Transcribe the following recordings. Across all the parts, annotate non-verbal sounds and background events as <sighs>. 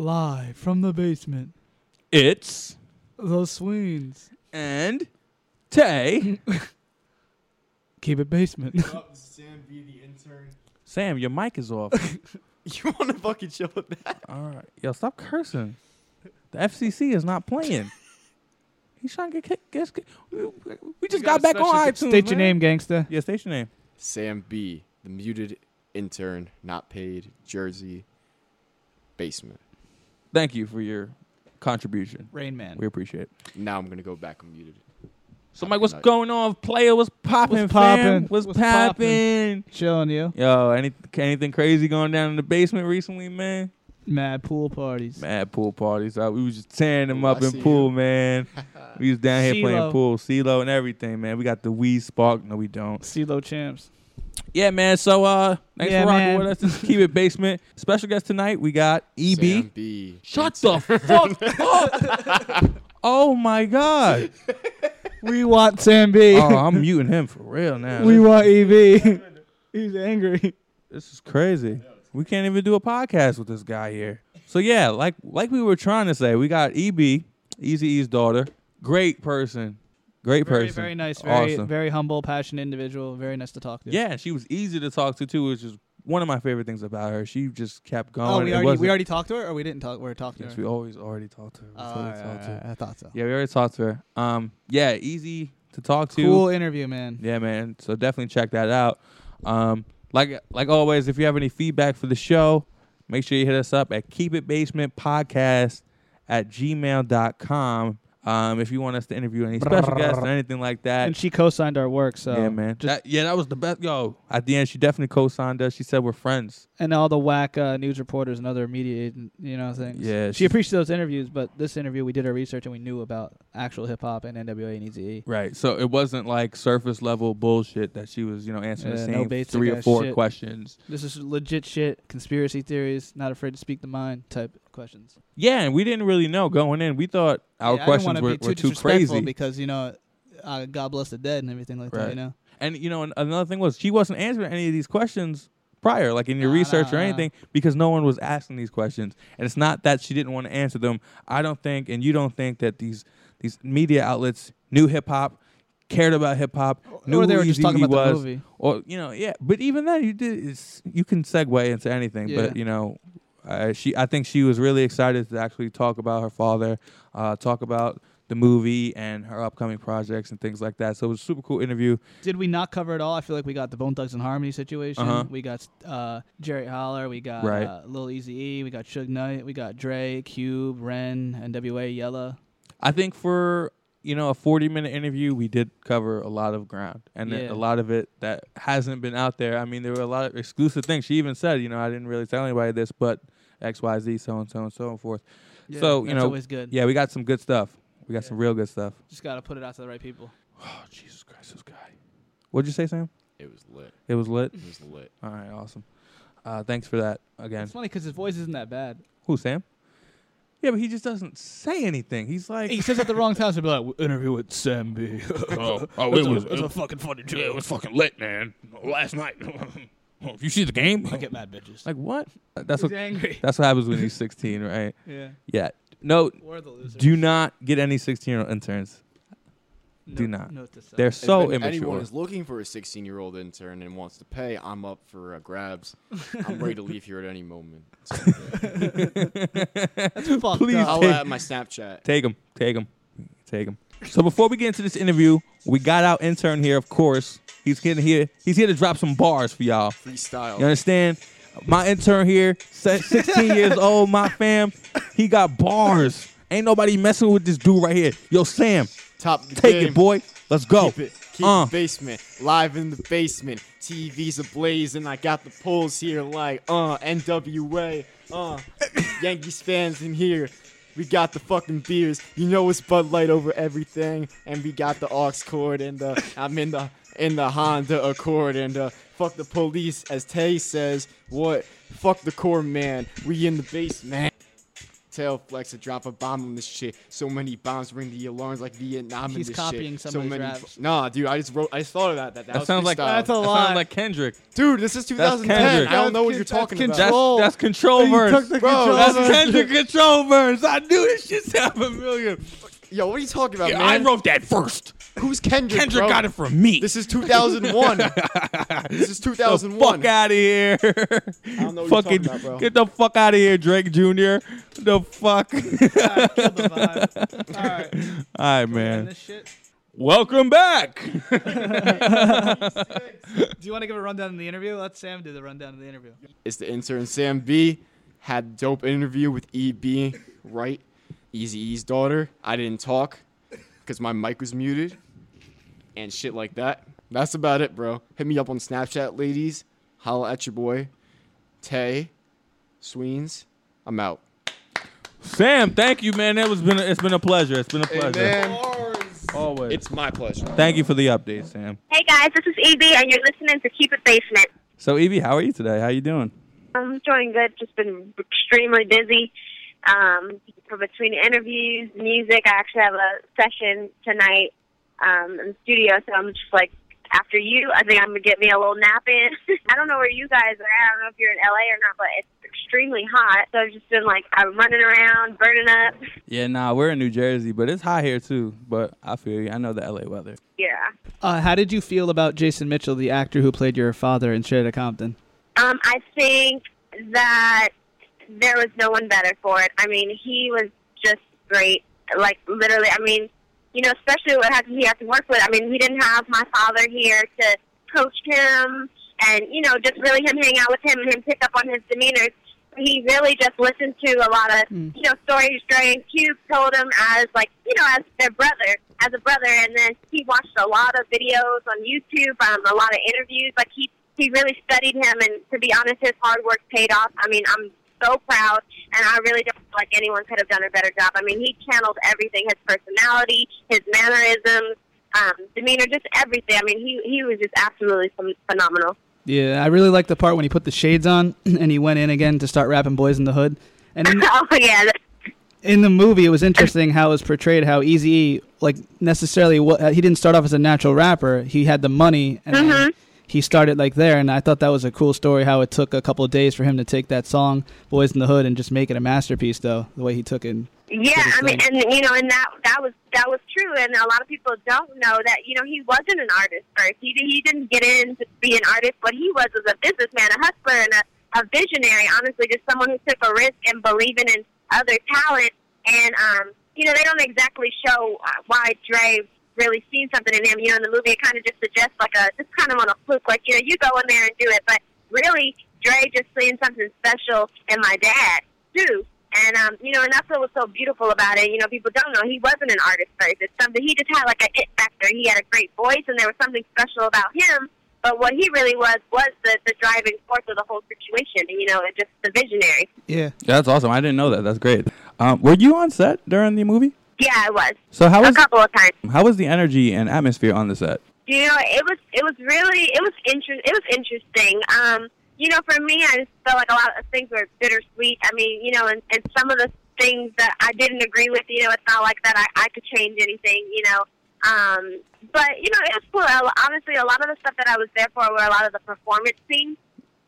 Live from the basement. It's The Sweens. and Tay. <laughs> Keep it basement. Sam B, the intern. Sam, your mic is off. <laughs> You want to fucking show that? All right, yo, stop cursing. The FCC is not playing. He's trying to get kicked. Get, get, we, we just got, back on iTunes. State your man. name, gangsta. Yeah, state your name. Sam B, the muted intern, not paid, Jersey, basement. Thank you for your contribution. Rain Man. We appreciate it. Now I'm gonna go back unmuted. So, Mike, what's going on? Player, what's popping? What's fam? What's, What's popping? Chilling you. Yo, any anything crazy going down in the basement recently, man? Mad pool parties. Mad pool parties. Uh, we was just tearing them Ooh, up I in see pool, you. man. <laughs> we was down here CeeLo. playing pool, CeeLo and everything, man. We got the Wii Spark. No, we don't. CeeLo champs. Yeah, man. So, uh, thanks Yeah, for rocking man. with us. This is Keep It Basement. <laughs> Special guest tonight, we got EB. Sam B. Shut the fuck up. <laughs> Oh my god. We want Sam B. Oh, I'm muting him for real now. we want EB. He's angry. This is crazy. We can't even do a podcast with this guy here. So yeah, like like we were trying to say, we got EB, Eazy-E's daughter. Great person. Great Very, person. very nice. Very, Awesome. very humble, passionate individual. Very nice to talk to. Yeah, she was easy to talk to too, which is one of my favorite things about her. She just kept going. Oh, we already we already talked to her, or we didn't talk. We were talking Yes, to her. we always already talked to her. We Oh, alright, talked to her. I thought so. Yeah, we already talked to her. Um, yeah, easy to talk to. Cool interview, man. Yeah, man. So definitely check that out. Um, like like always, if you have any feedback for the show, make sure you hit us up at keep it basement podcast at gmail.com. Um, if you want us to interview any special guests or anything like that. And she co-signed our work, so yeah, man. Just, That- yeah, that was the best. Yo, at the end, she definitely co-signed us. She said we're friends. and all the whack uh, news reporters and other media, you know, things. Yeah, she she's- appreciated those interviews, but this interview we did our research and we knew about actual hip hop and NWA and Eazy-E. Right. So it wasn't like surface level bullshit that she was, you know, answering Yeah, the no same basic three or four shit. questions. This is legit shit, conspiracy theories, not afraid to speak the mind type questions. Yeah, and we didn't really know going in. We thought our Yeah, questions were, too too crazy. because you know, uh, God bless the dead and everything like that. You know, And you know, an- another thing was she wasn't answering any of these questions prior, like in your Nah, research nah, or nah. anything, because no one was asking these questions. And it's not that she didn't want to answer them. I don't think, and you don't think that these these media outlets knew hip hop, cared about hip hop, knew or they who were just talking about was, the movie. or you know, yeah. But even then, you did. You can segue into anything. But you know, uh, she. I think she was really excited to actually talk about her father, uh, talk about the movie and her upcoming projects and things like that. So it was a super cool interview. Did we not cover it all? I feel like we got the Bone Thugs-n-Harmony situation. Uh-huh. We got uh, Jerry Heller. We got Right. uh, Lil Easy E. We got Suge Knight. We got Dre, Cube, Ren, NWA, Yella. I think for you know a 40 minute interview, we did cover a lot of ground, and Yeah. a lot of it that hasn't been out there. I mean, there were a lot of exclusive things. She even said, you know, I didn't really tell anybody this, but X, Y, Z, so and so and so and forth. So, you that's know, always good. Yeah, we got some good stuff. We got some real good stuff. Just gotta put it out to the right people. <sighs> Oh Jesus Christ, this guy. What'd you say, Sam? It was lit. It was lit. It was lit. All right, awesome. Uh, thanks for that again. It's funny because his voice isn't that bad. Who, Sam? Yeah, but he just doesn't say anything. He's like, He says at the wrong time, so be like, interview with Sam <laughs> B. oh, <laughs> oh, That's it a- was, a fucking funny joke. yeah, it was fucking lit, man. Last night. Oh, <laughs> if you see the game, I get mad bitches. like what? That's He's what. angry. That's what happens when he's 16, right? yeah. Yeah. No, We're the losers. do not get any 16 year old interns. Do not. note. They're so if immature. anyone is looking for a 16 year old intern and wants to pay, I'm up for uh, grabs. I'm ready to leave here at any moment. <laughs> That's fucked Please up. I'll take- at my Snapchat. Take him. Take him. Take him. So before we get into this interview, we got our intern here, of course. He's getting here. He's here to drop some bars for y'all. Freestyle. You understand? My intern here, 16 <laughs> years old, my fam. He got bars. Ain't nobody messing with this dude right here. Yo, Sam, Top of the take game. it, boy. Let's go. Keep it, keep Uh. it basement, live in the basement. TV's ablaze, and I got the pulls here like uh NWA, uh <coughs> Yankees fans in here. We got the fucking beers. You know it's Bud Light over everything, and we got the aux cord, and uh, I'm in the in the Honda Accord, and uh, fuck the police, as Tay says. What? Fuck the core man. We in the basement. Tail flex to drop a bomb on this shit. So many bombs ring the alarms like Vietnam. He's in this copying shit. so many. raps. Nah, dude, I just wrote. I just thought of that. That, that, That sounds like freestyle. That's a that sounds like Kendrick. Dude, this is 2010. I don't know what you're talking that's about. That's Control. that's control verse. Bro, control That's verse. Kendrick control verse. I knew this shit sound familiar. Yo, what are you talking about, Yeah, I wrote that first. Who's Kendrick? Kendrick bro? got it from me. This is 2001. <laughs> this is the 2001. fuck out of here. I don't know what you're Fucking talking about, bro. get the fuck out of here, Drake Jr. The fuck. <laughs> Alright, kill the vibe. All right, All right, man. man. This shit. Welcome back. <laughs> Do you want to give a rundown of the interview? Let Sam do the rundown of the interview. It's the intern Sam B. Had dope interview with EB, right? Eazy-E's daughter. I didn't talk because my mic was muted and shit like that. That's about it, bro. Hit me up on Snapchat, ladies. Holla at your boy. Tay. Sweens. I'm out. Sam, thank you, man. It was been a, it's been a pleasure. It's been a pleasure. Always. It's my pleasure. Thank you for the update, Sam. Hey guys, this is EB, and you're listening to Keep It Basement. So, EB, how are you today? How you doing? I'm doing good. Just been extremely busy. Um, for between interviews, music, I actually have a session tonight um, in the studio, so I'm just like, after you, I think I'm gonna get me a little nap in. <laughs> I don't know where you guys are. at. I don't know if you're in LA or not, but it's extremely hot. So I've just been like, I'm running around, burning up. <laughs> Yeah, nah, we're in New Jersey, but it's hot here too. But I feel you. I know the LA weather. Yeah. Uh, how did you feel about Jason Mitchell, the actor who played your father in Straight Outta Compton? Um, I think that there was no one better for it. I mean, he was just great. Like literally, I mean, you know, especially what had he had to work with. I mean, he didn't have my father here to coach him, and you know, just really him hang out with him and him pick up on his demeanor. He really just listened to a lot of Mm. you know stories. Dre and Cube told him as like you know as their brother, as a brother, and then he watched a lot of videos on YouTube, um, a lot of interviews. Like he he really studied him, and to be honest, his hard work paid off. I mean, I'm so proud, and I really don't feel like anyone could have done a better job. I mean, he channeled everything: his personality, his mannerisms, um, demeanor, just everything. I mean, he he was just absolutely phenomenal. Yeah, I really liked the part when he put the shades on <clears throat> and he went in again to start rapping "Boys in the Hood." And in, <laughs> oh yeah, in the movie, it was interesting how it was portrayed. How Easy, like necessarily, what he didn't start off as a natural rapper. He had the money, and Mhm. He started like there. And I thought that was a cool story. How it took a couple of days for him to take that song "Boys in the Hood" and just make it a masterpiece. Though the way he took it. Yeah, I mean, and you know, and that that was that was true, and a lot of people don't know that you know he wasn't an artist first. He he didn't get in to be an artist. What he was was a businessman, a hustler, and a, a visionary. Honestly, just someone who took a risk and believing in other talent. And um, you know, they don't exactly show uh, why Dre really seen something in him. You know, in the movie, it kind of just suggests like a just kind of on a fluke, like you know, you go in there and do it. But really, Dre just seen something special in my dad too. And um, you know, and that's what was so beautiful about it. You know, people don't know he wasn't an artist first. It's something he just had like a it factor. He had a great voice, and there was something special about him. But what he really was was the the driving force of the whole situation. And, you know, and just the visionary. Yeah. Yeah, that's awesome. I didn't know that. That's great. Um, were you on set during the movie? Yeah, I was So how a was couple of times. how was the energy and atmosphere on the set? You know, it was it was really it was inter- it was interesting. Um, you know, for me, I just felt like a lot of things were bittersweet. I mean, you know, and, and some of the things that I didn't agree with, you know, it's not like that I, I could change anything, you know. Um, but you know, it was cool. Honestly, a lot of the stuff that I was there for were a lot of the performance scenes.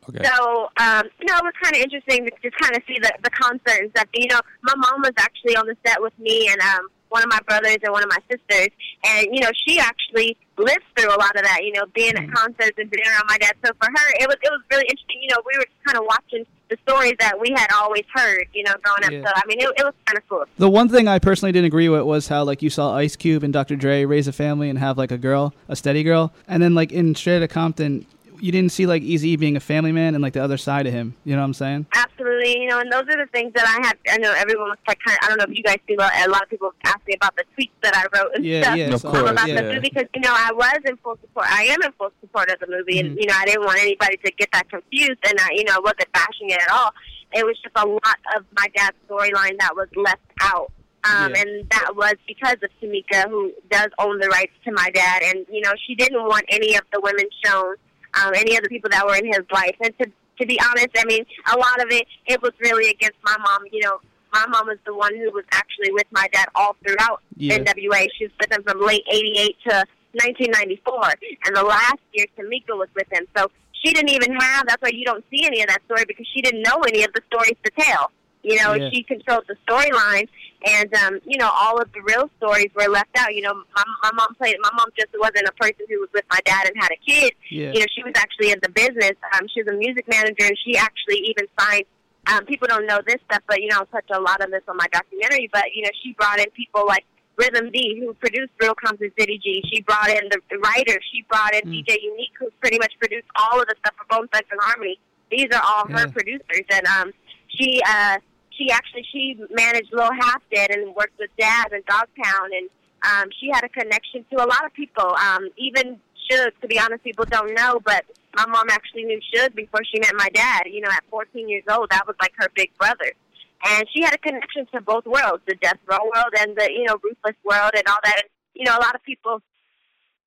Okay. So, um, you know, it was kind of interesting to just kind of see the, the concert and stuff. You know, my mom was actually on the set with me and um, one of my brothers and one of my sisters. And, you know, she actually lived through a lot of that, you know, being at concerts and being around my dad. So for her, it was it was really interesting. You know, we were just kind of watching the stories that we had always heard, you know, growing up. Yeah. So, I mean, it, it was kind of cool. The one thing I personally didn't agree with was how like you saw Ice Cube and Dr. Dre raise a family and have like a girl, a steady girl, and then like in Straight Outta Compton, you didn't see like Easy being a family man and like the other side of him. You know what I'm saying? Absolutely, you know, and those are the things that I have. I know everyone was like, kind of, I don't know if you guys see, but a lot of people ask me about the tweets that I wrote and Yeah, stuff yeah. Of course, about yeah. the movie because you know I was in full support. I am in full support of the movie, and Mhm. you know I didn't want anybody to get that confused, and I, you know, I wasn't bashing it at all. It was just a lot of my dad's storyline that was left out. Um, Yeah. And that was because of Tomica, who does own the rights to my dad. And, you know, she didn't want any of the women shown um, any other people that were in his life. And to to be honest, I mean, a lot of it it was really against my mom. You know, my mom was the one who was actually with my dad all throughout Yeah. NWA. She was with him from late '88 to 1994, and the last year Tomica was with him. So she didn't even have. That's why you don't see any of that story because she didn't know any of the stories to tell. You know, Yeah. she controlled the storyline, and um, you know, all of the real stories were left out. You know, my, my mom played. My mom just wasn't a person who was with my dad and had a kid. Yeah. You know, she was actually in the business. Um, she was a music manager, and she actually even signed. Um, people don't know this stuff, but you know, I'll touch a lot on this on my documentary. But you know, she brought in people like Rhythm D, who produced Real Compton City G. She brought in the, writer. She brought in Mm. DJ U-Neek, who pretty much produced all of the stuff for Bone Thugs-n-Harmony. These are all her producers, and um, she uh, she actually she managed Lil Half Dead and worked with Daz and Dogtown, and um, she had a connection to a lot of people. Um, even Suge, to be honest, people don't know, but my mom actually knew Suge before she met my dad. You know, at 14 years old, that was like her big brother. And she had a connection to both worlds, the death row world and the, you know, ruthless world and all that. And, you know, a lot of people,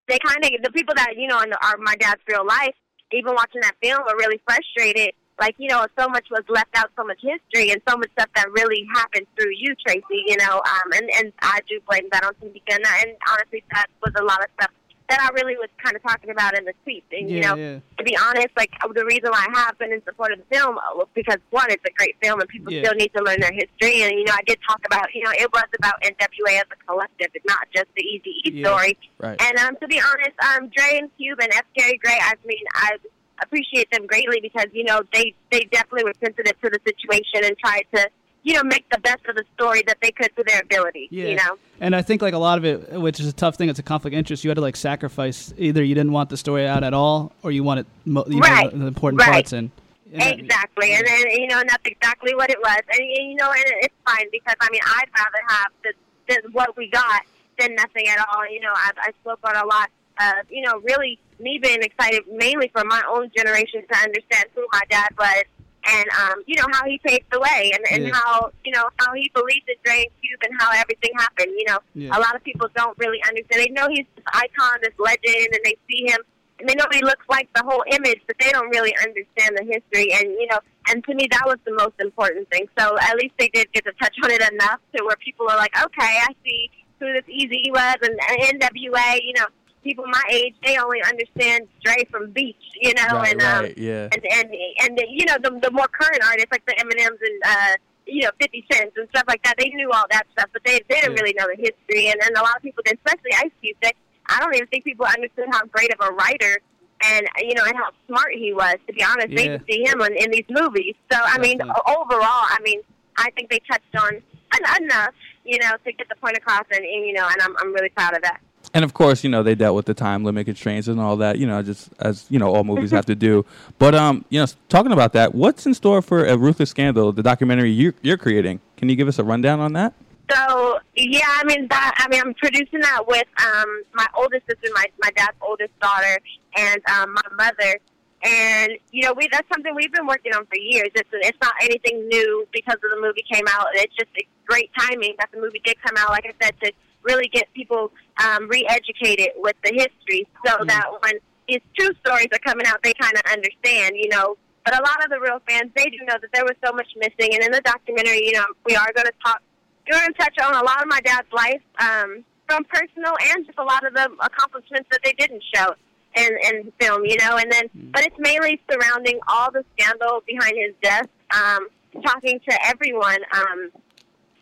they kind of, the people that, you know, in the, are my dad's real life, even watching that film were really frustrated. Like, you know, so much was left out, so much history and so much stuff that really happened through you, Tracy, you know. Um, and, and I do blame that on Tomica. And, and honestly, that was a lot of stuff that I really was kind of talking about in the tweet. And, you know, yeah. to be honest, like the reason why I have been in support of the film uh, was because one, it's a great film, and people Yeah. still need to learn their history. And you know, I did talk about, you know, it was about NWA as a collective, it's not just the Easy E Yeah. story. Right. And um, to be honest, um, Dre and Cube and F. Gary Gray, I mean, I appreciate them greatly because you know they they definitely were sensitive to the situation and tried to, you know, make the best of the story that they could to their ability. Yeah. You know. And I think like a lot of it, which is a tough thing, it's a conflict of interest. You had to like sacrifice either you didn't want the story out at all, or you wanted mo- you Right. know, the important Right. parts in. And that- Exactly, and then you know, and that's exactly what it was, and you know, and it's fine because I mean, I'd rather have the, the what we got than nothing at all. You know, I, I spoke on a lot of, you know, really me being excited mainly for my own generation to understand who my dad was, and um, you know how he paved the way, and, and Yeah. how you know how he believed in Dre and Cube, and how everything happened. You know, Yeah. a lot of people don't really understand. They know he's this icon, this legend, and they see him and they know he looks like the whole image, but they don't really understand the history. And you know, and to me, that was the most important thing. So at least they did get to touch on it enough to where people are like, okay, I see who this Easy was and and NWA. You know, people my age, they only understand Dre from Beats. You know, right, and um, right, yeah. and and and you know the the more current artists like the Eminems and uh you know Fifty Cents and stuff like that. They knew all that stuff, but they they didn't Yeah. really know the history. And and a lot of people, especially Ice Cube, they, I don't even think people understood how great of a writer and you know and how smart he was. To be honest, they Yeah. could see him in, in these movies. So I mean, Definitely. o- overall, I mean, I think they touched on enough, you know, to get the point across, and, and you know, and I'm I'm really proud of that. And of course, you know, they dealt with the time limit constraints and all that, you know, just as, you know, all movies have to <laughs> do. But, um, you know, talking about that, what's in store for a Ruthless Scandal, the documentary you're, you're creating? Can you give us a rundown on that? So yeah, I mean that. I mean, I'm producing that with um my oldest sister, my my dad's oldest daughter, and um my mother. And you know, we that's something we've been working on for years. It's it's not anything new because of the movie came out. It's just it's great timing that the movie did come out. Like I said, to really get people um, re-educated with the history, so Mm. that when these true stories are coming out, they kind of understand. You know. But a lot of the real fans, they do know that there was so much missing. And in the documentary, you know, we are going to talk we're going to touch on a lot of my dad's life, um, from personal and just a lot of the accomplishments that they didn't show in, in film, you know. And then, but it's mainly surrounding all the scandal behind his death, um, talking to everyone um,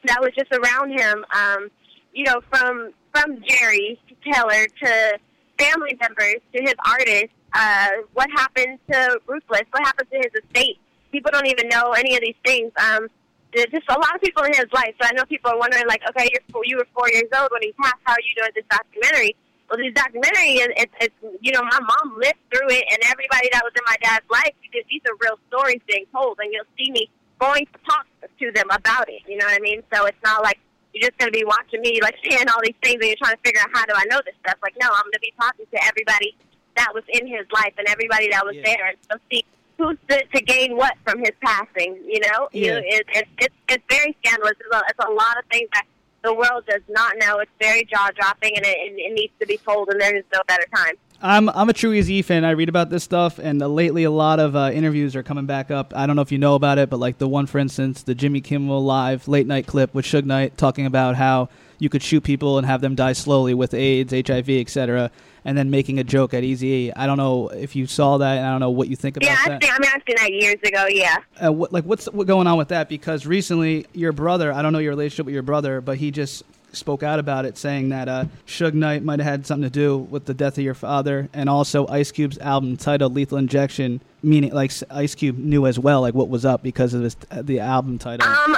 that was just around him, um, you know, from from Jerry to Taylor to family members to his artists. Uh, what happened to Ruthless? What happened to his estate? People don't even know any of these things. Um, there's just a lot of people in his life. So I know people are wondering, like, okay, you're four, you were four years old when he passed. How are you doing this documentary? Well, this documentary, is it's, it's you know, my mom lived through it, and everybody that was in my dad's life, because these are real stories being told, and you'll see me going to talk to them about it. You know what I mean? So it's not like you're just going to be watching me, like, saying all these things, and you're trying to figure out how do I know this stuff. Like, no, I'm going to be talking to everybody that was in his life and everybody that was Yeah. there, and so see who's to, to gain what from his passing. You know, Yeah. know, it, it, it's it's very scandalous. It's a, it's a lot of things that the world does not know. It's very jaw dropping, and it, it, it needs to be told. And there is no better time. I'm I'm a true Easy fan. I read about this stuff, and uh, lately a lot of uh, interviews are coming back up. I don't know if you know about it, but like the one, for instance, the Jimmy Kimmel live late night clip with Suge Knight talking about how you could shoot people and have them die slowly with AIDS, HIV, etc., and then making a joke at Easy. I don't know if you saw that, and I don't know what you think about Yeah, that. Seen, I mean, I've seen that years ago. Yeah. uh, what, like what's what going on with that? Because recently, your brother, I don't know your relationship with your brother, but he just spoke out about it, saying that uh, Suge Knight might have had something to do with the death of your father, and also Ice Cube's album titled "Lethal Injection," meaning like Ice Cube knew as well, like what was up because of his, the album title. Um,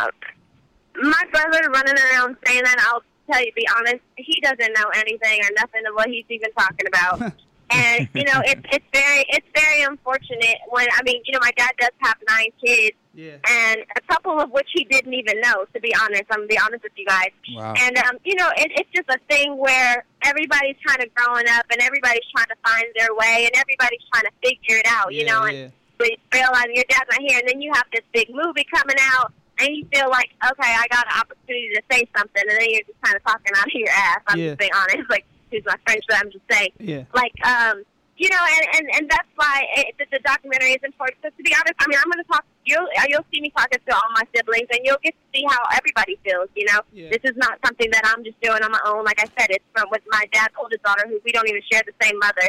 my brother running around saying that. I'll tell you, be honest, he doesn't know anything or nothing of what he's even talking about. <laughs> and you know, it's <laughs> it's very it's very unfortunate when I mean, you know, my dad does have nine kids, yeah. and a couple of which he didn't even know. To be honest, I'm gonna be honest with you guys. Wow. And um, you know, it, it's just a thing where everybody's kind of growing up, and everybody's trying to find their way, and everybody's trying to figure it out. you know, and yeah. but you realize your dad's not here, and then you have this big movie coming out, and you feel like, okay, I got an opportunity to say something, and then you're just kind of talking out of your ass. I'm Yeah. just being honest. <laughs> Like, excuse my French, but I'm just saying. Yeah. Like, um, you know, and, and, and that's why it, the, the documentary is important. So to be honest, I mean, I'm going to talk. You'll you'll see me talking to all my siblings, and you'll get to see how everybody feels. You know, Yeah. this is not something that I'm just doing on my own. Like I said, it's from with my dad's oldest daughter, who we don't even share the same mother.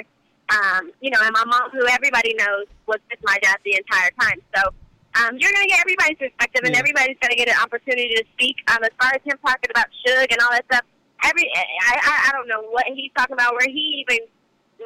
Um, you know, and my mom, who everybody knows was with my dad the entire time. So um, you're going to get everybody's perspective, and Yeah. everybody's going to get an opportunity to speak. Um, as far as him talking about Suge and all that stuff, every I, I I don't know what he's talking about, where he even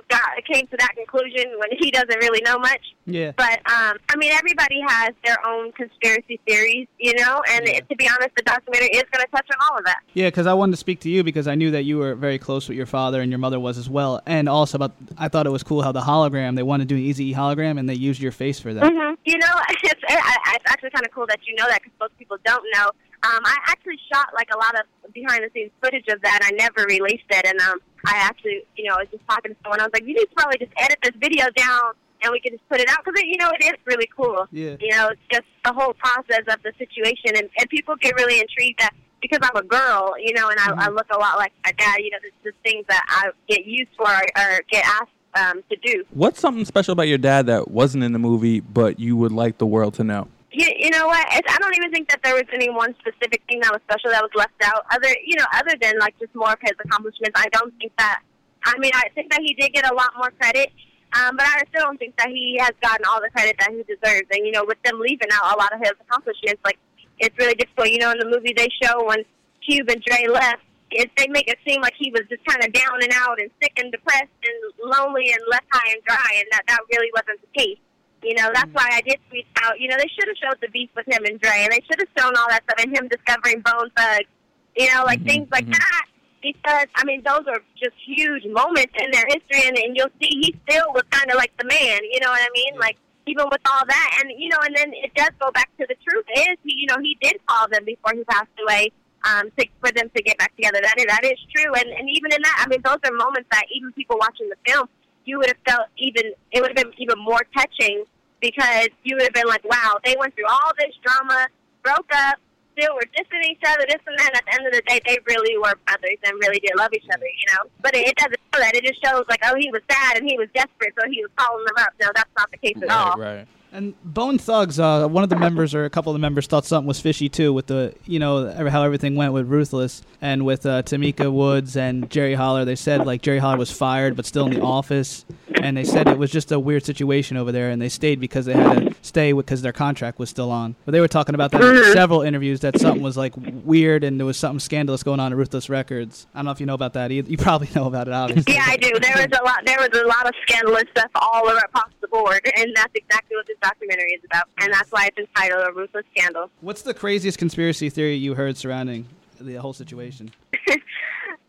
got came to that conclusion when he doesn't really know much. Yeah. But um, I mean, everybody has their own conspiracy theories, you know. And Yeah. to be honest, the documentary is going to touch on all of that. Yeah, because I wanted to speak to you because I knew that you were very close with your father and your mother was as well, and also about I thought it was cool how the hologram they wanted to do an easy E hologram and they used your face for that. hmm You know, <laughs> it's, I- it's actually kind of cool that you know that because most people don't know. Um, I actually shot like a lot of behind the scenes footage of that. I never released it, and um, I actually, you know, I was just talking to someone. I was like, you need to probably just edit this video down, and we can just put it out because you know it is really cool. Yeah. You know, it's just the whole process of the situation, and, and people get really intrigued that because I'm a girl, you know, and I, I look a lot like a guy. You know, the, the things that I get used for or, or get asked um, to do. What's something special about your dad that wasn't in the movie, but you would like the world to know? You, you know what? It's, I don't even think that there was any one specific thing that was special that was left out. Other, you know, other than like just more of his accomplishments. I don't think that. I mean, I think that he did get a lot more credit, um, but I still don't think that he has gotten all the credit that he deserves. And you know, with them leaving out a lot of his accomplishments, like it's really difficult. You know, in the movie they show when Cube and Dre left, it, they make it seem like he was just kind of down and out and sick and depressed and lonely and left high and dry, and that that really wasn't the case. You know, that's mm-hmm. why I did tweet out. You know, they should have showed the beef with him and Dre, and they should have shown all that stuff and him discovering Bone Thugs. You know, like mm-hmm, things like mm-hmm. that. Because I mean, those are just huge moments in their history, and, and you'll see he still was kind of like the man. You know what I mean? Like even with all that, and you know, and then it does go back to the truth is he, you know, he did call them before he passed away. Um, to, for them to get back together, that is that is true, and and even in that, I mean, those are moments that even people watching the film, you would have felt even it would have been even more touching because you would have been like, wow, they went through all this drama, broke up, still were dissing each other, this and that. And at the end of the day, they really were brothers and really did love each other, you know. But it, it doesn't show that. It just shows like, oh, he was sad and he was desperate, so he was calling them up. No, that's not the case at all. right. And Bone Thugs, uh, one of the members or a couple of the members thought something was fishy too with the, you know, how everything went with Ruthless and with uh, Tomica Woods and Jerry Heller. They said like Jerry Heller was fired but still in the office, and they said it was just a weird situation over there, and they stayed because they had to stay because their contract was still on. But they were talking about that in <laughs> several interviews that something was like weird and there was something scandalous going on at Ruthless Records. I don't know if you know about that either. You probably <laughs> know about it, obviously. Yeah, I do. There was a lot. There was a lot of scandalous stuff all the board, <laughs> and that's exactly what this documentary is about. And that's why it's entitled "A Ruthless Scandal." What's the craziest conspiracy theory you heard surrounding the whole situation? <laughs>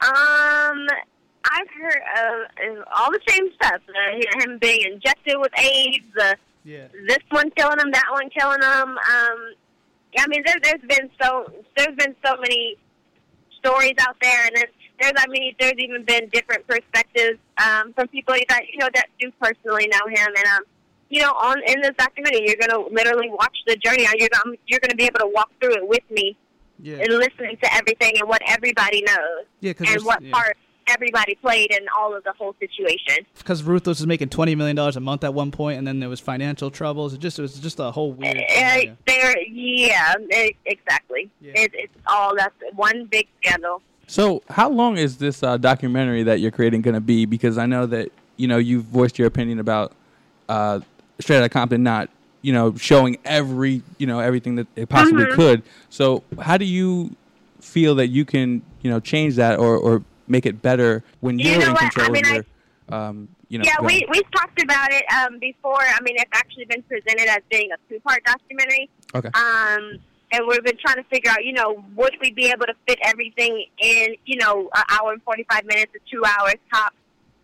Um, I've heard of all the same stuff. Uh, him being injected with AIDS. Uh, Yeah. this one killing him, that one killing him. Um, I mean, there, there's been so there's been so many stories out there, and there's, there's I mean, there's even been different perspectives um, from people that you know that do personally know him, and um, you know, on in this documentary, you're gonna literally watch the journey. You're gonna you're gonna be able to walk through it with me Yeah. and listening to everything and what everybody knows Yeah, and what yeah. part everybody played in all of the whole situation. Because Ruthless was making twenty million dollars a month at one point, and then there was financial troubles. It just it was just a whole weird. Uh, there, yeah, e- exactly. Yeah. It, it's all that's one big scandal. So, how long is this uh, documentary that you're creating going to be? Because I know that you know you've voiced your opinion about uh, Straight Outta Compton not, you know, showing every, you know, everything that it possibly Mhm. could. So, how do you feel that you can, you know, change that or, or make it better when You you're in control I mean, of I- your, um, you know, yeah, we we've talked about it um, before. I mean, it's actually been presented as being a two-part documentary. Okay. Um, and we've been trying to figure out, you know, would we be able to fit everything in, you know, an hour and forty-five minutes to two hours top?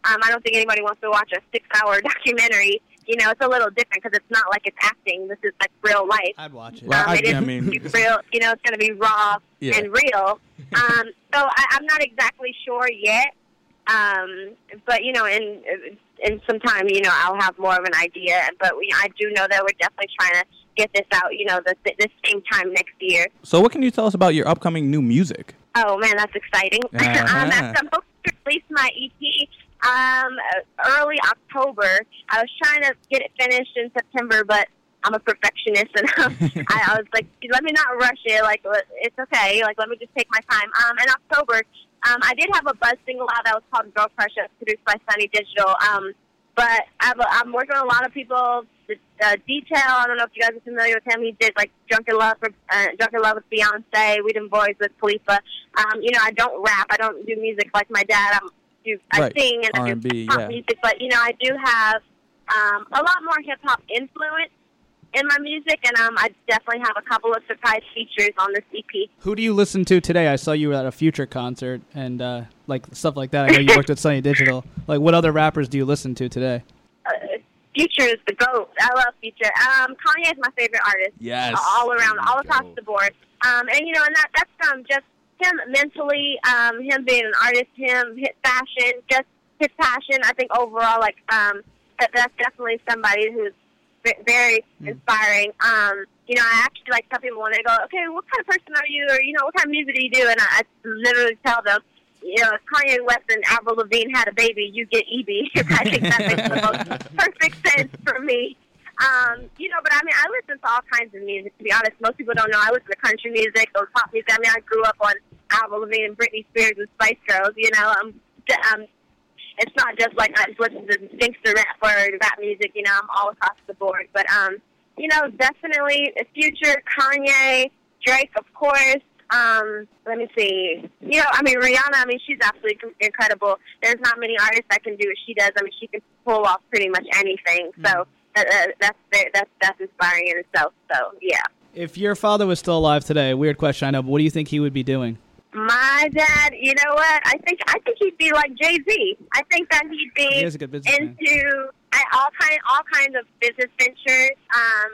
Um, I don't think anybody wants to watch a six-hour <laughs> documentary. You know, it's a little different because it's not like it's acting. This is like real life. I'd watch it. Well, Um, I- it is I mean- <laughs> real. You know, it's going to be raw Yeah. and real. Um, so I, I'm not exactly sure yet. Um, but you know, in in some time, you know, I'll have more of an idea. But we, I do know that we're definitely trying to get this out. You know, the, the same time next year. So, what can you tell us about your upcoming new music? Oh man, that's exciting! <laughs> um, Uh-huh. I'm supposed to release my EP um, early October. I was trying to get it finished in September, but I'm a perfectionist, and <laughs> I, I was like, let me not rush it. Like it's okay. Like let me just take my time. Um, in October, um, I did have a buzz single out that was called "Girl Crush," was produced by Sonny Digital. Um, but I've, I'm working with a lot of people. The, uh, Detail. I don't know if you guys are familiar with him. He did like "Drunk in Love" for uh, "Drunk in Love" with Beyonce. We did "Boys" with Khalifa. Um, you know, I don't rap. I don't do music like my dad. I'm, do, I sing and I R&B, do pop yeah. music, but you know, I do have um, a lot more hip hop influence in my music, and um, I definitely have a couple of surprise features on this EP. Who do you listen to today? I saw you at a Future concert and uh, like stuff like that. I know you worked with Sonny Digital. Like, what other rappers do you listen to today? Uh, Future is the goat. I love Future. Um, Kanye is my favorite artist. Yes. all around, all across the board. Um, and you know, and that that's um just him mentally, um, him being an artist, him his fashion, just his passion. I think overall, like um, that, that's definitely somebody who's ve- very inspiring. Um, you know, I actually like tell people when they go, okay, what kind of person are you, or you know, what kind of music do you do? And I, I literally tell them. You know, if Kanye West and Avril Lavigne had a baby, you get EB. <laughs> I think that makes the most <laughs> perfect sense for me. Um, you know, but I mean, I listen to all kinds of music. To be honest, most people don't know I listen to country music, or pop music. I mean, I grew up on Avril Lavigne and Britney Spears and Spice Girls. You know, um, um, it's not just like I just listen to gangster rap or rap music. You know, I'm all across the board. But um, you know, definitely the Future, Kanye, Drake, of course. Um, let me see. You know, I mean, Rihanna. I mean, she's absolutely incredible. There's not many artists that can do what she does. I mean, she can pull off pretty much anything. So that, uh, that's that's that's inspiring in itself. So yeah. If your father was still alive today, weird question, I know, but what do you think he would be doing? My dad, you know what? I think I think he'd be like Jay Z. I think that he'd be He is a good businessman. into uh, all kind all kinds of business ventures. Um,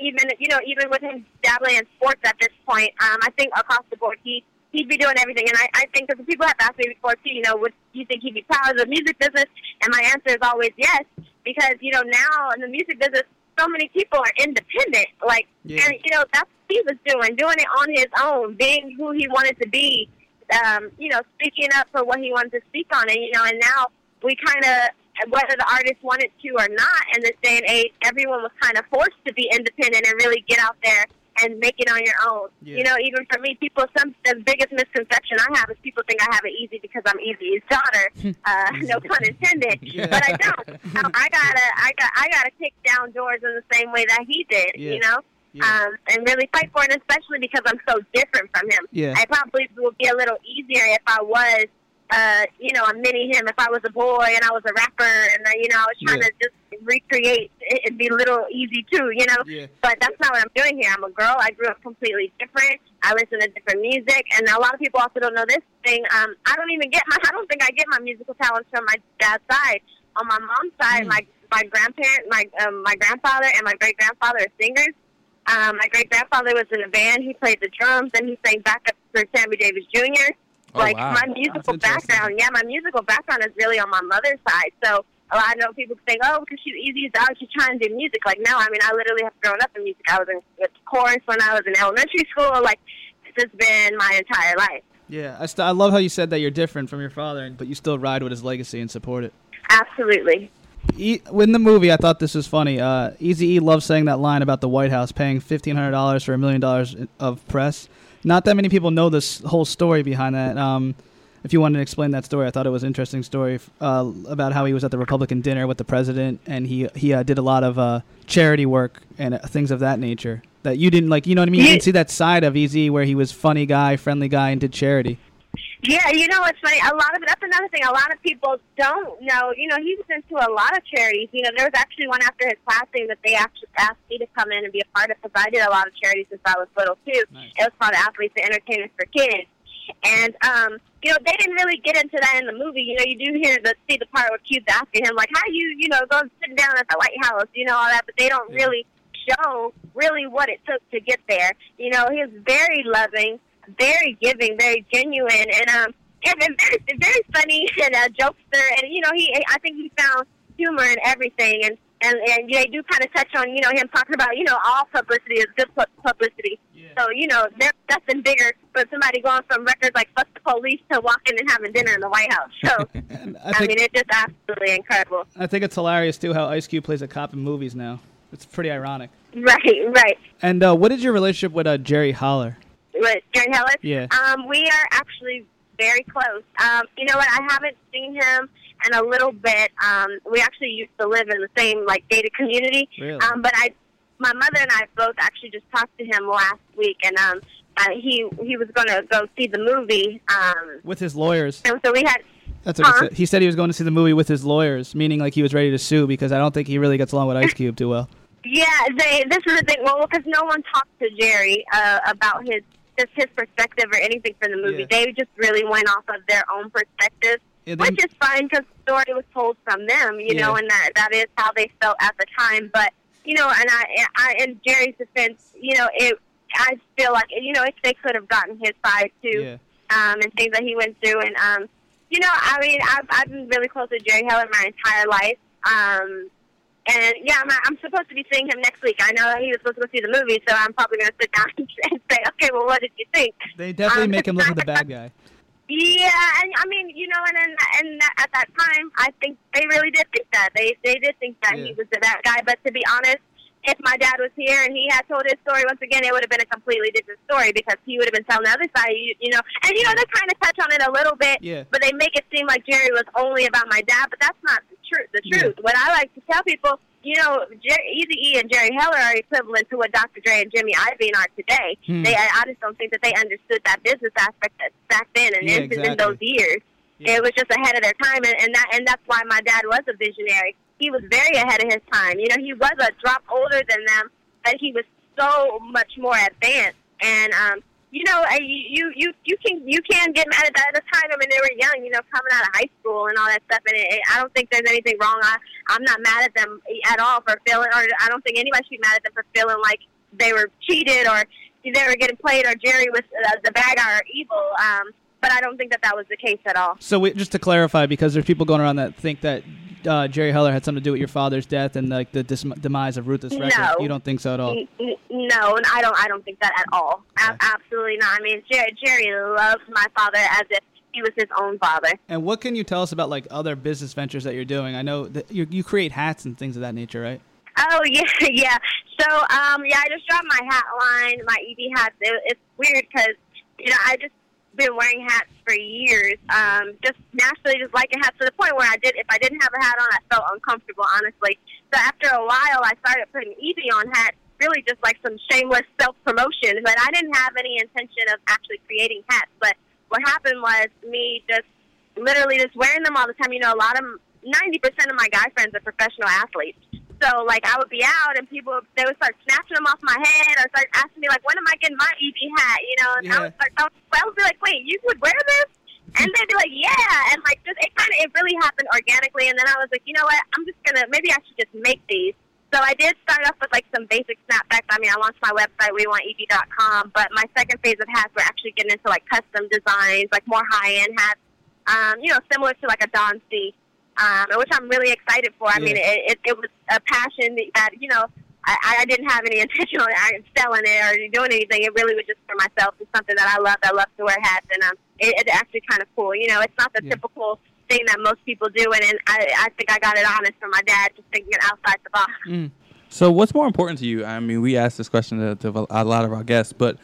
even you know, even with him dabbling in sports at this point, um, I think across the board he he'd be doing everything. And I, I think that the people have asked me before too, you know, would you think he'd be proud of the music business? And my answer is always yes, because you know now in the music business, so many people are independent. Like, Yeah. and you know that's what he was doing, doing it on his own, being who he wanted to be. Um, you know, speaking up for what he wanted to speak on, and you know, and now we kind of, whether the artist wanted to or not, in this day and age, everyone was kind of forced to be independent and really get out there and make it on your own. Yeah. You know, even for me, people, some the biggest misconception I have is people think I have it easy because I'm Easy's daughter. <laughs> uh, no pun intended, <laughs> but I don't. No, I gotta, I got, I gotta kick down doors in the same way that he did. Yeah. You know. Yeah. Um, and really fight for it, especially because I'm so different from him. Yeah. I probably would be a little easier if I was, uh, you know, a mini him. If I was a boy and I was a rapper, and uh, you know, I was trying Yeah. to just recreate, it, it'd be a little easy too, you know. Yeah. But that's not what I'm doing here. I'm a girl. I grew up completely different. I listen to different music, and a lot of people also don't know this thing. Um, I don't even get my. <laughs> I don't think I get my musical talents from my dad's side. On my mom's side, Mm. my my grandparent, my um, my grandfather, and my great grandfather are singers. Um, my great grandfather was in a band. He played the drums, and he sang backup for Sammy Davis Jr. Oh, like wow. my musical background, yeah, my musical background is really on my mother's side. So a lot of people think, oh, because she's easy as out, she's trying to do music. Like, no, I mean, I literally have grown up in music. I was in with chorus when I was in elementary school. Like, this has been my entire life. Yeah, I, st- I love how you said that you're different from your father, but you still ride with his legacy and support it. Absolutely. E- in the movie, I thought this was funny. Uh, Easy E loves saying that line about the White House paying fifteen hundred dollars for a million dollars of press. Not that many people know this whole story behind that. Um, if you wanted to explain that story, I thought it was an interesting story uh, about how he was at the Republican dinner with the president, and he he uh, did a lot of uh, charity work and uh, things of that nature. That you didn't like, you know what I mean? You didn't see that side of Easy where he was funny guy, friendly guy, and did charity. Yeah, you know what's funny? A lot of that's another thing. A lot of people don't know. You know, he was into a lot of charities. You know, there was actually one after his passing that they actually asked me to come in and be a part of because I did a lot of charities since I was little too. Nice. It was called Athletes and Entertainment for Kids, and um, you know, they didn't really get into that in the movie. You know, you do hear the see the part where Cube's asking him like, "How you, you know, go sitting down at the White House?" You know all that, but they don't Yeah. really show really what it took to get there. You know, he was very loving, very giving, very genuine, and um, and, and very, very funny and a jokester. And you know, he I think he found humor in everything, and and and they do kind of touch on you know him talking about you know all publicity is good pu- publicity. So you know, there's nothing bigger but somebody going from records like "fuck the police" to walking and having dinner in the White House. So <laughs> And I I, think mean, it's just absolutely incredible. I think it's hilarious too how Ice Cube plays a cop in movies now. It's pretty ironic. Right, right. And uh, what is your relationship with uh, Jerry Heller? With Jerry Heller. Yeah. Um, we are actually very close. Um, you know what? I haven't seen him in a little bit. Um, we actually used to live in the same like gated community. Really? Um, but I, my mother and I both actually just talked to him last week, and um, uh, he he was going to go see the movie. Um, With his lawyers. and so we had. That's what he said. He said he was going to see the movie with his lawyers, meaning like he was ready to sue because I don't think he really gets along with Ice Cube too well. <laughs> Yeah, they. This is the thing. Well, because no one talked to Jerry uh, about his just his perspective or anything from the movie. Yeah. They just really went off of their own perspective. Yeah, they- which is fine because the story was told from them, you know, and that that is how they felt at the time. But you know, and I, I in Jerry's defense, you know, it I feel like you know if they could have gotten his side too, yeah. um, and things that he went through, and um, you know, I mean, I've I've been really close to Jerry Heller my entire life. Um, and yeah, I'm, I'm supposed to be seeing him next week. I know he was supposed to go see the movie, so I'm probably going to sit down <laughs> and say, okay, well, what did you think? They definitely Um, make him look like the bad guy. Yeah, and I mean, you know, and and, and at that time, I think they really did think that they they did think that Yeah. he was the bad guy. But to be honest, if my dad was here and he had told his story once again, it would have been a completely different story because he would have been telling the other side. You, you know, and you know they kind of touch on it a little bit, Yeah. but they make it seem like Jerry was only about my dad. But that's not the truth. The Yeah. truth. What I like to tell people. You know, Easy E and Jerry Heller are equivalent to what Dr. Dre and Jimmy Iovine are today. Hmm. They, I just don't think that they understood that business aspect back then and Yeah, in, in those years. Yeah. It was just ahead of their time, and, and that and that's why my dad was a visionary. He was very ahead of his time. You know, he was a drop older than them, but he was so much more advanced. And um, you know, you you you you can you can get mad at that at the time. I mean, they were young, you know, coming out of high school and all that stuff. And it, it, I don't think there's anything wrong. I I'm not mad at them at all for feeling, or I don't think anybody should be mad at them for feeling like they were cheated or they were getting played or Jerry was uh, the bad guy or evil. Um, but I don't think that that was the case at all. So we, just to clarify, because there's people going around that think that uh, Jerry Heller had something to do with your father's death and like the dis- demise of Ruthless Records. No. You don't think so at all? N- n- No, and I don't. I don't think that at all. A- absolutely not. I mean, Jerry, Jerry loves my father as if he was his own father. And what can you tell us about like other business ventures that you're doing? I know that you, you create hats and things of that nature, right? Oh <laughs> yeah, yeah. So um, yeah, I just dropped my hat line, my EB hats. It, it's weird because you know I just been wearing hats for years. Um, just naturally, just liking hats to the point where I did. If I didn't have a hat on, I felt uncomfortable, honestly. So after a while, I started putting EB on hats. Really, just like some shameless self promotion. But I didn't have any intention of actually creating hats. But what happened was me just literally just wearing them all the time. You know, a lot of ninety percent of my guy friends are professional athletes. So like I would be out and people they would start snatching them off my head or start asking me like when am I getting my EB hat? You know, and I would start I would be like, wait, you would wear this? And they'd be like, yeah, and like just it kind of it really happened organically. And then I was like, you know what? I'm just gonna maybe I should just make these. So I did start off with like some basic snapbacks. I mean, I launched my website, WeWantEB.com, but my second phase of hats were actually getting into like custom designs, like more high end hats. Um, you know, similar to like a Don C um, which I'm really excited for. I Yeah. mean, it, it, it was a passion that, you know, I, I didn't have any <laughs> intention on selling it or doing anything. It really was just for myself. It's something that I love. I love to wear hats, and um, it, it's actually kind of cool. You know, it's not the Yeah. typical thing that most people do, and, and I, I think I got it honest from my dad, just thinking outside the box. Mm. So, what's more important to you? I mean, we asked this question to, to a lot of our guests, but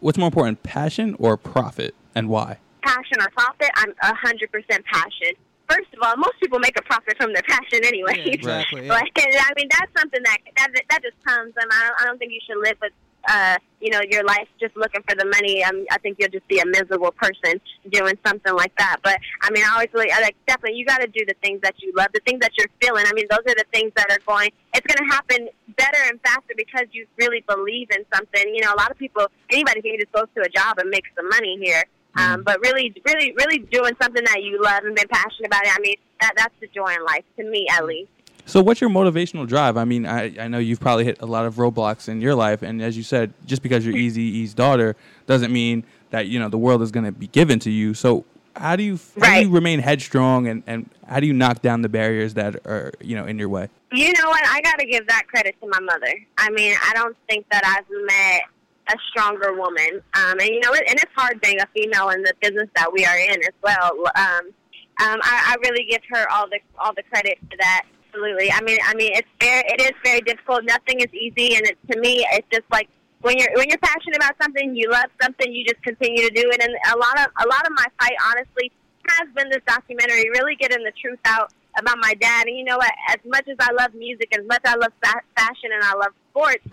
what's more important, passion or profit, and why? Passion or profit? I'm a hundred percent passion. First of all, most people make a profit from their passion anyway. Yeah, exactly. <laughs> yeah. I mean, that's something that that that just comes, and I don't, I don't think you should live with, uh, you know, your life just looking for the money. Um, I think you'll just be a miserable person doing something like that. But I mean, I always really, I like definitely, you got to do the things that you love, the things that you're feeling. I mean, those are the things that are going. It's going to happen better and faster because you really believe in something. You know, a lot of people, anybody can just go to a job and make some money here. Um, but really, really, really doing something that you love and been passionate about it. I mean, that that's the joy in life, to me at least. So, what's your motivational drive? I mean, I, I know you've probably hit a lot of roadblocks in your life, and as you said, just because you're Eazy-E's daughter doesn't mean that you know the world is going to be given to you. So, how do you how do you remain headstrong, and, and how do you knock down the barriers that are you know in your way? You know what? I got to give that credit to my mother. I mean, I don't think that I've met a stronger woman. Um, and you know, it, and it's hard being a female in the business that we are in as well. Um, um, I, I really give her all the all the credit for that. Absolutely. I mean, I mean, it's very, it is very difficult. Nothing is easy, and it, to me, it's just like when you're when you're passionate about something, you love something, you just continue to do it. And a lot of a lot of my fight, honestly, has been this documentary, really getting the truth out about my dad. And you know what? As much as I love music, as much as I love fa- fashion, and I love sports,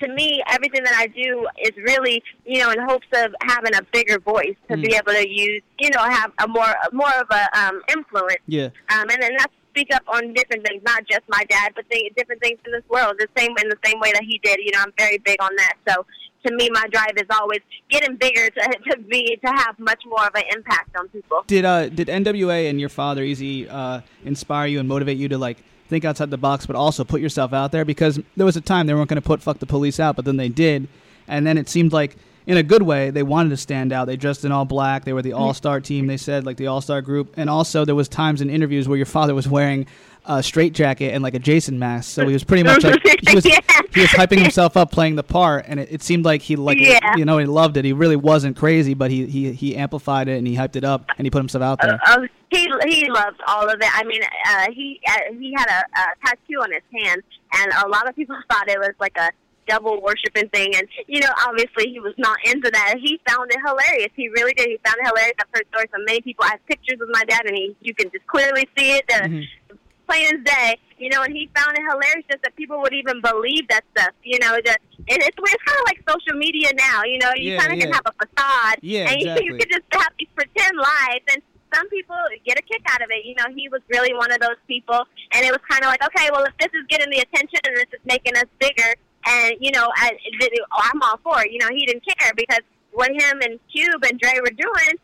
to me, everything that I do is really, you know, in hopes of having a bigger voice to be able to use, you know, have a more more of a um, influence. Yeah. Um, and then that's speak up on different things, not just my dad, but th- different things in this world. The same in the same way that he did. You know, I'm very big on that. So to me, my drive is always getting bigger to <laughs> to be to have much more of an impact on people. Did uh did NWA and your father Eazy uh inspire you and motivate you to like think outside the box, but also put yourself out there? Because there was a time they weren't going to put "fuck the police" out, but then they did, and then it seemed like in a good way they wanted to stand out. They dressed in all black. They were the mm-hmm. all star team. They said like the all star group, and also there was times in interviews where your father was wearing a straight jacket and like a Jason mask, so he was pretty much like <laughs> he was Yeah. he was hyping himself up playing the part, and it, it seemed like he like Yeah. you know he loved it. He really wasn't crazy, but he he he amplified it and he hyped it up and he put himself out there. Uh, he he loved all of it. I mean, uh, he uh, he had a, a tattoo on his hand, and a lot of people <laughs> thought it was like a devil worshiping thing. And you know, obviously, he was not into that. He found it hilarious. He really did. He found it hilarious. I've heard stories from many people. I have pictures with my dad, and he you can just clearly see it. Uh, Mhm. Plain as day, you know, and he found it hilarious just that people would even believe that stuff, you know. That it, it's it's kind of like social media now, you know. You Yeah, kind of can have a facade, Yeah, and <laughs> you, exactly. you can just have these pretend lives, and some people get a kick out of it. You know, he was really one of those people, and it was kind of like, okay, well, if this is getting the attention and this is making us bigger, and you know, I, I'm all for it. You know, he didn't care because what him and Cube and Dre were doing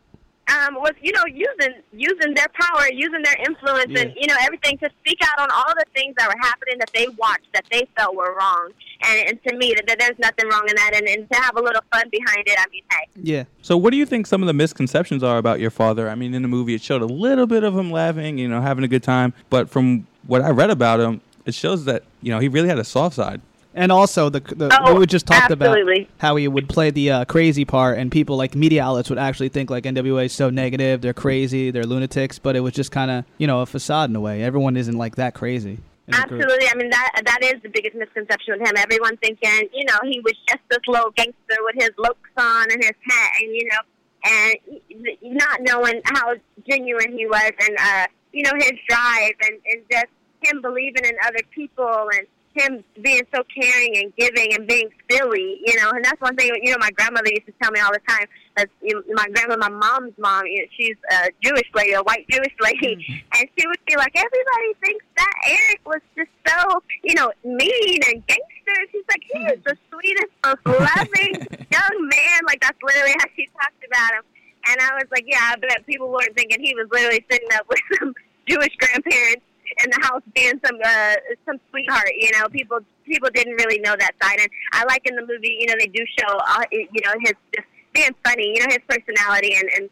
um, was you know using using their power, using their influence, and you know everything to speak out on all the things that were happening that they watched that they felt were wrong. And, and to me, that, that there's nothing wrong in that, and, and to have a little fun behind it. I mean, hey, Yeah. So, what do you think some of the misconceptions are about your father? I mean, in the movie, it showed a little bit of him laughing, you know, having a good time, but from what I read about him, it shows that you know he really had a soft side. And also the, the Oh, we just talked absolutely. about how he would play the uh, crazy part, and people like media outlets would actually think like NWA is so negative, they're crazy, they're lunatics, but it was just kind of you know a facade in a way. Everyone isn't like that crazy. in the group. Absolutely. I mean, that that is the biggest misconception with him. Everyone thinking, you know, he was just this little gangster with his looks on and his hat, and you know, and not knowing how genuine he was, and uh, you know, his drive, and and just him believing in other people, and him being so caring and giving and being silly, you know, and that's one thing. You know, my grandmother used to tell me all the time. That you know, my grandma, my mom's mom, you know, she's a Jewish lady, a white Jewish lady, mm-hmm. and she would be like, everybody thinks that Eric was just so, you know, mean and gangster. She's like, he is the mm-hmm. sweetest, most loving <laughs> young man. Like that's literally how she talked about him. And I was like, yeah, I bet people weren't thinking he was literally sitting up with some Jewish grandparents in the house being some uh, some sweetheart. You know, people people didn't really know that side. And I like in the movie, you know, they do show, uh, you know, his just being funny. You know, his personality and and.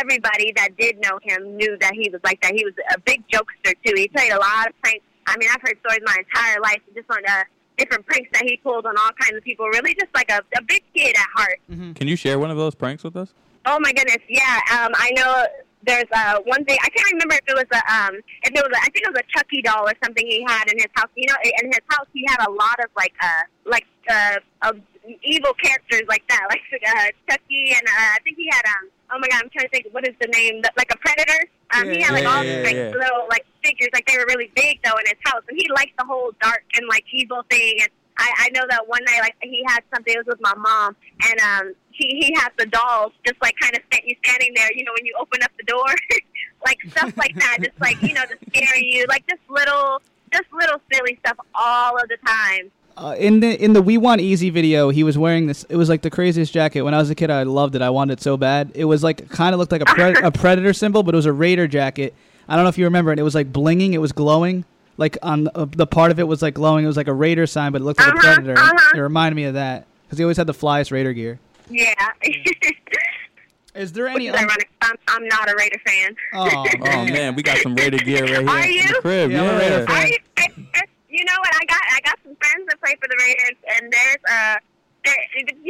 Everybody that did know him knew that he was like that. He was a big jokester too. He played a lot of pranks. I mean, I've heard stories my entire life just on uh, different pranks that he pulled on all kinds of people. Really, just like a, a big kid at heart. mhm Can you share one of those pranks with us? Oh my goodness, yeah. Um, I know there's uh, one thing I can't remember if it was a um, if it was a, I think it was a Chucky doll or something he had in his house. You know, in his house he had a lot of like uh like uh of evil characters like that, <laughs> like uh, Chucky and uh, I think he had um oh my god I'm trying to think what is the name like a predator. Um, he had like yeah, all yeah, these like yeah. little like figures like they were really big though in his house, and he liked the whole dark and like evil thing and. I, I know that one night, like he had something. It was with my mom, and um, he he had the dolls just like kind of you standing there. You know, when you open up the door, <laughs> like stuff like that, just like you know to scare you, like just little, just little silly stuff all of the time. Uh, in the in the We Want Eazy video, he was wearing this. It was like the craziest jacket. When I was a kid, I loved it. I wanted it so bad. It was like kind of looked like a pre- <laughs> a predator symbol, but it was a raider jacket. I don't know if you remember it. It was like blinging. It was glowing. Like on uh, the part of it was like glowing. It was like a raider sign, but it looked like a Uh-huh, predator. uh-huh. It reminded me of that because he always had the flyest raider gear. Yeah. Is there any? ironic. I'm, I'm not a Raider fan. oh, Oh man, we got some Raider gear right here Are in you? the crib. Yeah, I'm a Raider fan. Are you, I, I, you know what? I got I got some friends that play for the Raiders, and there's uh.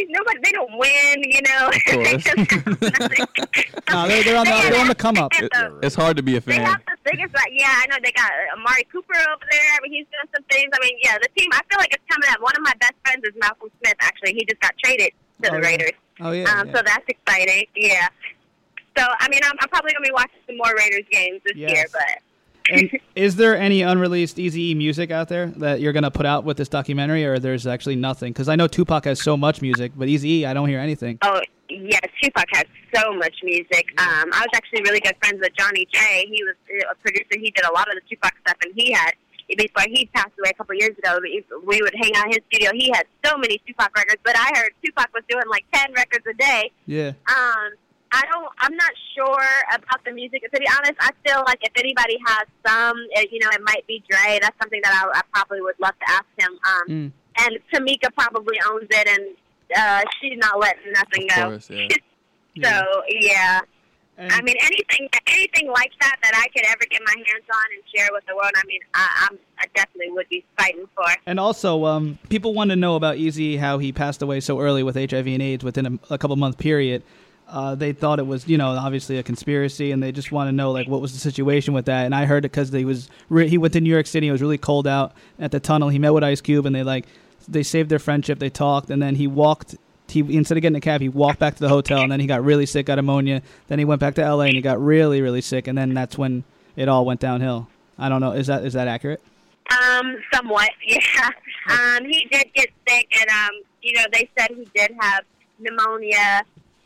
know? They don't win. You know. <laughs> They course. just have <laughs> nothing. No, they're- they're on the- They they're on the come up. the- It's hard to be a fan. They have the biggest, like, yeah, I know they got Amari Cooper over there. I mean, he's doing some things. I mean, yeah, the team. I feel like it's coming up. One of my best friends is Malcolm Smith. Actually, he just got traded to Oh, the yeah. Raiders. oh yeah. um, yeah. so that's exciting. Yeah. So I mean, I'm, I'm probably gonna be watching some more Raiders games this Yes. year, but. And <laughs> is there any unreleased Eazy music out there that you're gonna put out with this documentary, or there's actually nothing? Because I know Tupac has so much music, but Eazy I don't hear anything. Oh yes, Tupac has so much music. Um, I was actually really good friends with Johnny J. He was a producer. He did a lot of the Tupac stuff, and he had before he passed away a couple years ago. We would hang out in his studio. He had so many Tupac records, but I heard Tupac was doing like ten records a day. Yeah. Um, I don't. I'm not sure about the music. To be honest, I feel like if anybody has some, uh, you know, it might be Dre. That's something that I, I probably would love to ask him. Um, Mm. and Tomica probably owns it, and uh, she's not letting nothing Of go. course, yeah. Yeah. <laughs> So yeah, And- I mean anything, anything like that that I could ever get my hands on and share with the world. I mean, I, I'm, I definitely would be fighting for. And also, um, people want to know about Eazy how he passed away so early with HIV and AIDS within a, a couple month period. Uh, they thought it was, you know, obviously a conspiracy, and they just want to know like what was the situation with that. And I heard it because he was re- he went to New York City. It was really cold out at the tunnel. He met with Ice Cube, and they like they saved their friendship. They talked, and then he walked. He instead of getting a cab, he walked back to the hotel, and then he got really sick, got pneumonia. Then he went back to LA, and he got really, really sick, and then that's when it all went downhill. I don't know. Is that is that accurate? Um, somewhat, <laughs> yeah. Um, he did get sick, and um, you know, they said he did have pneumonia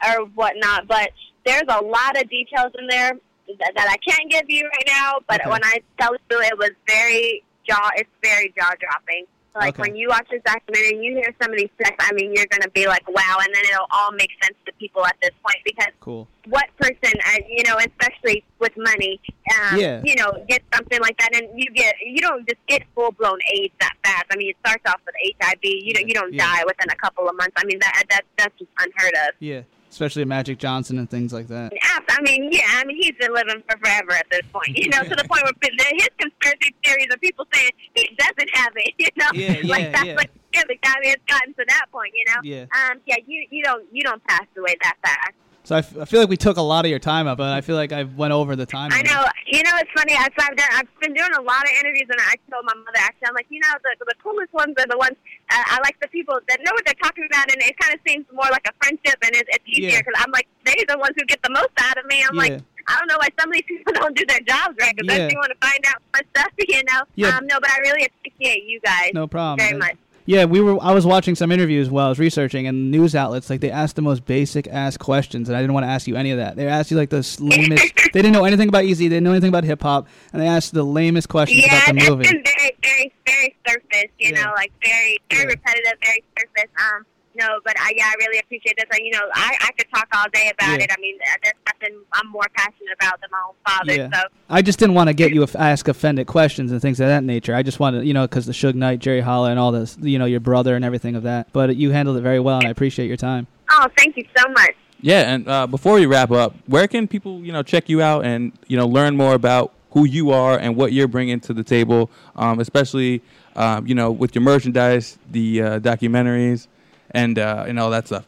or whatnot. But there's a lot of details in there that, that I can't give you right now. But Okay. when I tell you, it was very jaw. It's very jaw dropping. Like Okay. when you watch this documentary and you hear some of these things, I mean, you're gonna be like, wow, and then it'll all make sense to people at this point because Cool. what person, uh, you know, especially with money, um, Yeah. you know, get something like that, and you get, you don't just get full blown AIDS that fast. I mean, it starts off with HIV. You don't, you don't Yeah. die within a couple of months. I mean, that that that's just unheard of. Yeah, especially Magic Johnson and things like that. I mean, yeah, I mean, he's been living for forever at this point. You know, to the point where his conspiracy theories are people saying he doesn't have it. You know, Yeah, <laughs> yeah, like that's yeah. what the guy has gotten to that point. You know, Yeah. um, yeah, you you don't you don't pass away that fast. So I, f- I feel like we took a lot of your time up, but I feel like I went over the time. I know. You know, it's funny. I've, I've, done, I've been doing a lot of interviews, and I told my mother, actually, I'm like, you know, the, the coolest ones are the ones uh, I like the people that know what they're talking about, and it kind of seems more like a friendship, and it's, it's easier Yeah. because I'm like, they're the ones who get the most out of me. I'm Yeah. like, I don't know why some of these people <laughs> don't do their jobs right because Yeah. they want to find out more stuff, <laughs> you know. Yeah. Um, no, but I really appreciate you guys No problem. very much. Yeah, we were. I was watching some interviews while I was researching, and news outlets like they asked the most basic ass questions, and I didn't want to ask you any of that. They asked you like the lamest. <laughs> they didn't know anything about Eazy. They didn't know anything about hip hop, and they asked the lamest questions Yeah, about the it's movie. been very, very, very surface, you Yeah. know, like very, very Yeah. repetitive, very surface. Um, no, but I, yeah, I really appreciate this. And, you know, I, I could talk all day about Yeah. it. I mean, there's nothing I'm more passionate about than my own father. Yeah. So, I just didn't want to get you to ask offended questions and things of that nature. I just wanted, you know, because the Suge Knight, Jerry Heller, and all this, you know, your brother and everything of that. But you handled it very well, and I appreciate your time. oh, thank you so much. Yeah, and uh, before we wrap up, where can people you know check you out and you know learn more about who you are and what you're bringing to the table, um, especially um, you know with your merchandise, the uh, documentaries, and uh, and all that stuff.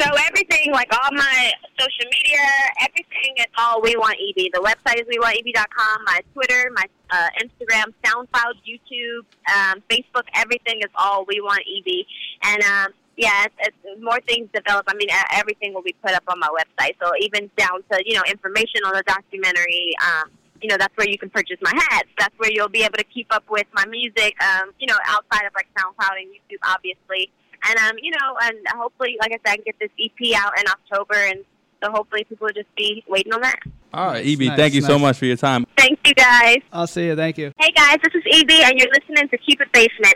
So everything, like all my social media, everything is all We Want EB. The website is WeWantEB.com. My Twitter, my uh, Instagram, SoundCloud, YouTube, um, Facebook, everything is all We Want EB. And um, yeah, it's, it's more things develop. I mean, everything will be put up on my website. So even down to you know information on the documentary. Um, you know, that's where you can purchase my hats. That's where you'll be able to keep up with my music. Um, you know, outside of like SoundCloud and YouTube, obviously. And um, you know, and hopefully, like I said, I can get this EP out in October, and so hopefully people will just be waiting on that. All right, Nice, EB, nice, thank you so much for your time. Thank you guys. I'll see you. Thank you. Hey guys, this is EB, and you're listening to Keep It Basement.